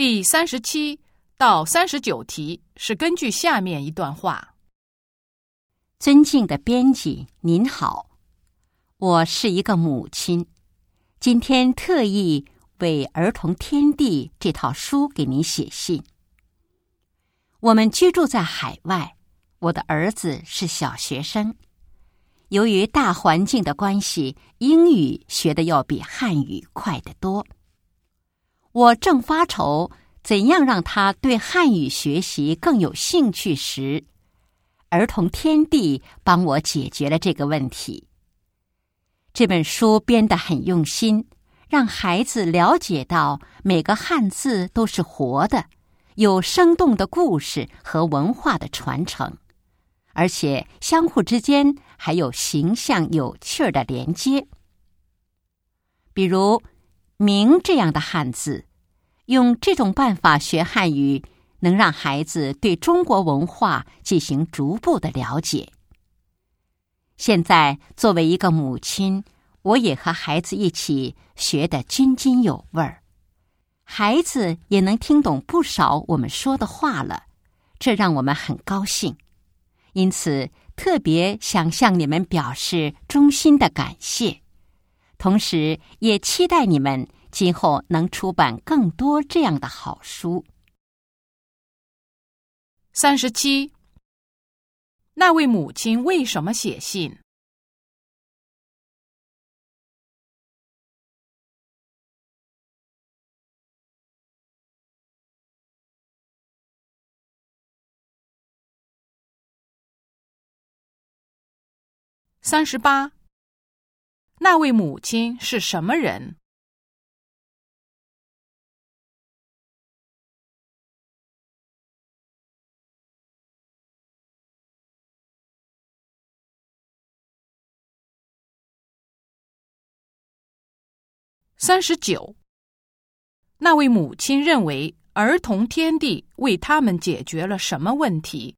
第三十七到三十九题是根据下面一段话：尊敬的编辑，您好，我是一个母亲，今天特意为《儿童天地》这套书给您写信。我们居住在海外，我的儿子是小学生，由于大环境的关系，英语学的要比汉语快得多。我正发愁怎样让他对汉语学习更有兴趣时，儿童天地帮我解决了这个问题。这本书编得很用心，让孩子了解到每个汉字都是活的，有生动的故事和文化的传承，而且相互之间还有形象有趣儿的连接，比如。明这样的汉字，用这种办法学汉语，能让孩子对中国文化进行逐步的了解。现在作为一个母亲，我也和孩子一起学得津津有味儿，孩子也能听懂不少我们说的话了，这让我们很高兴。因此，特别想向你们表示衷心的感谢。同时，也期待你们今后能出版更多这样的好书。三十七，那位母亲为什么写信？三十八。那位母亲是什么人？三十九。那位母亲认为儿童天地为他们解决了什么问题？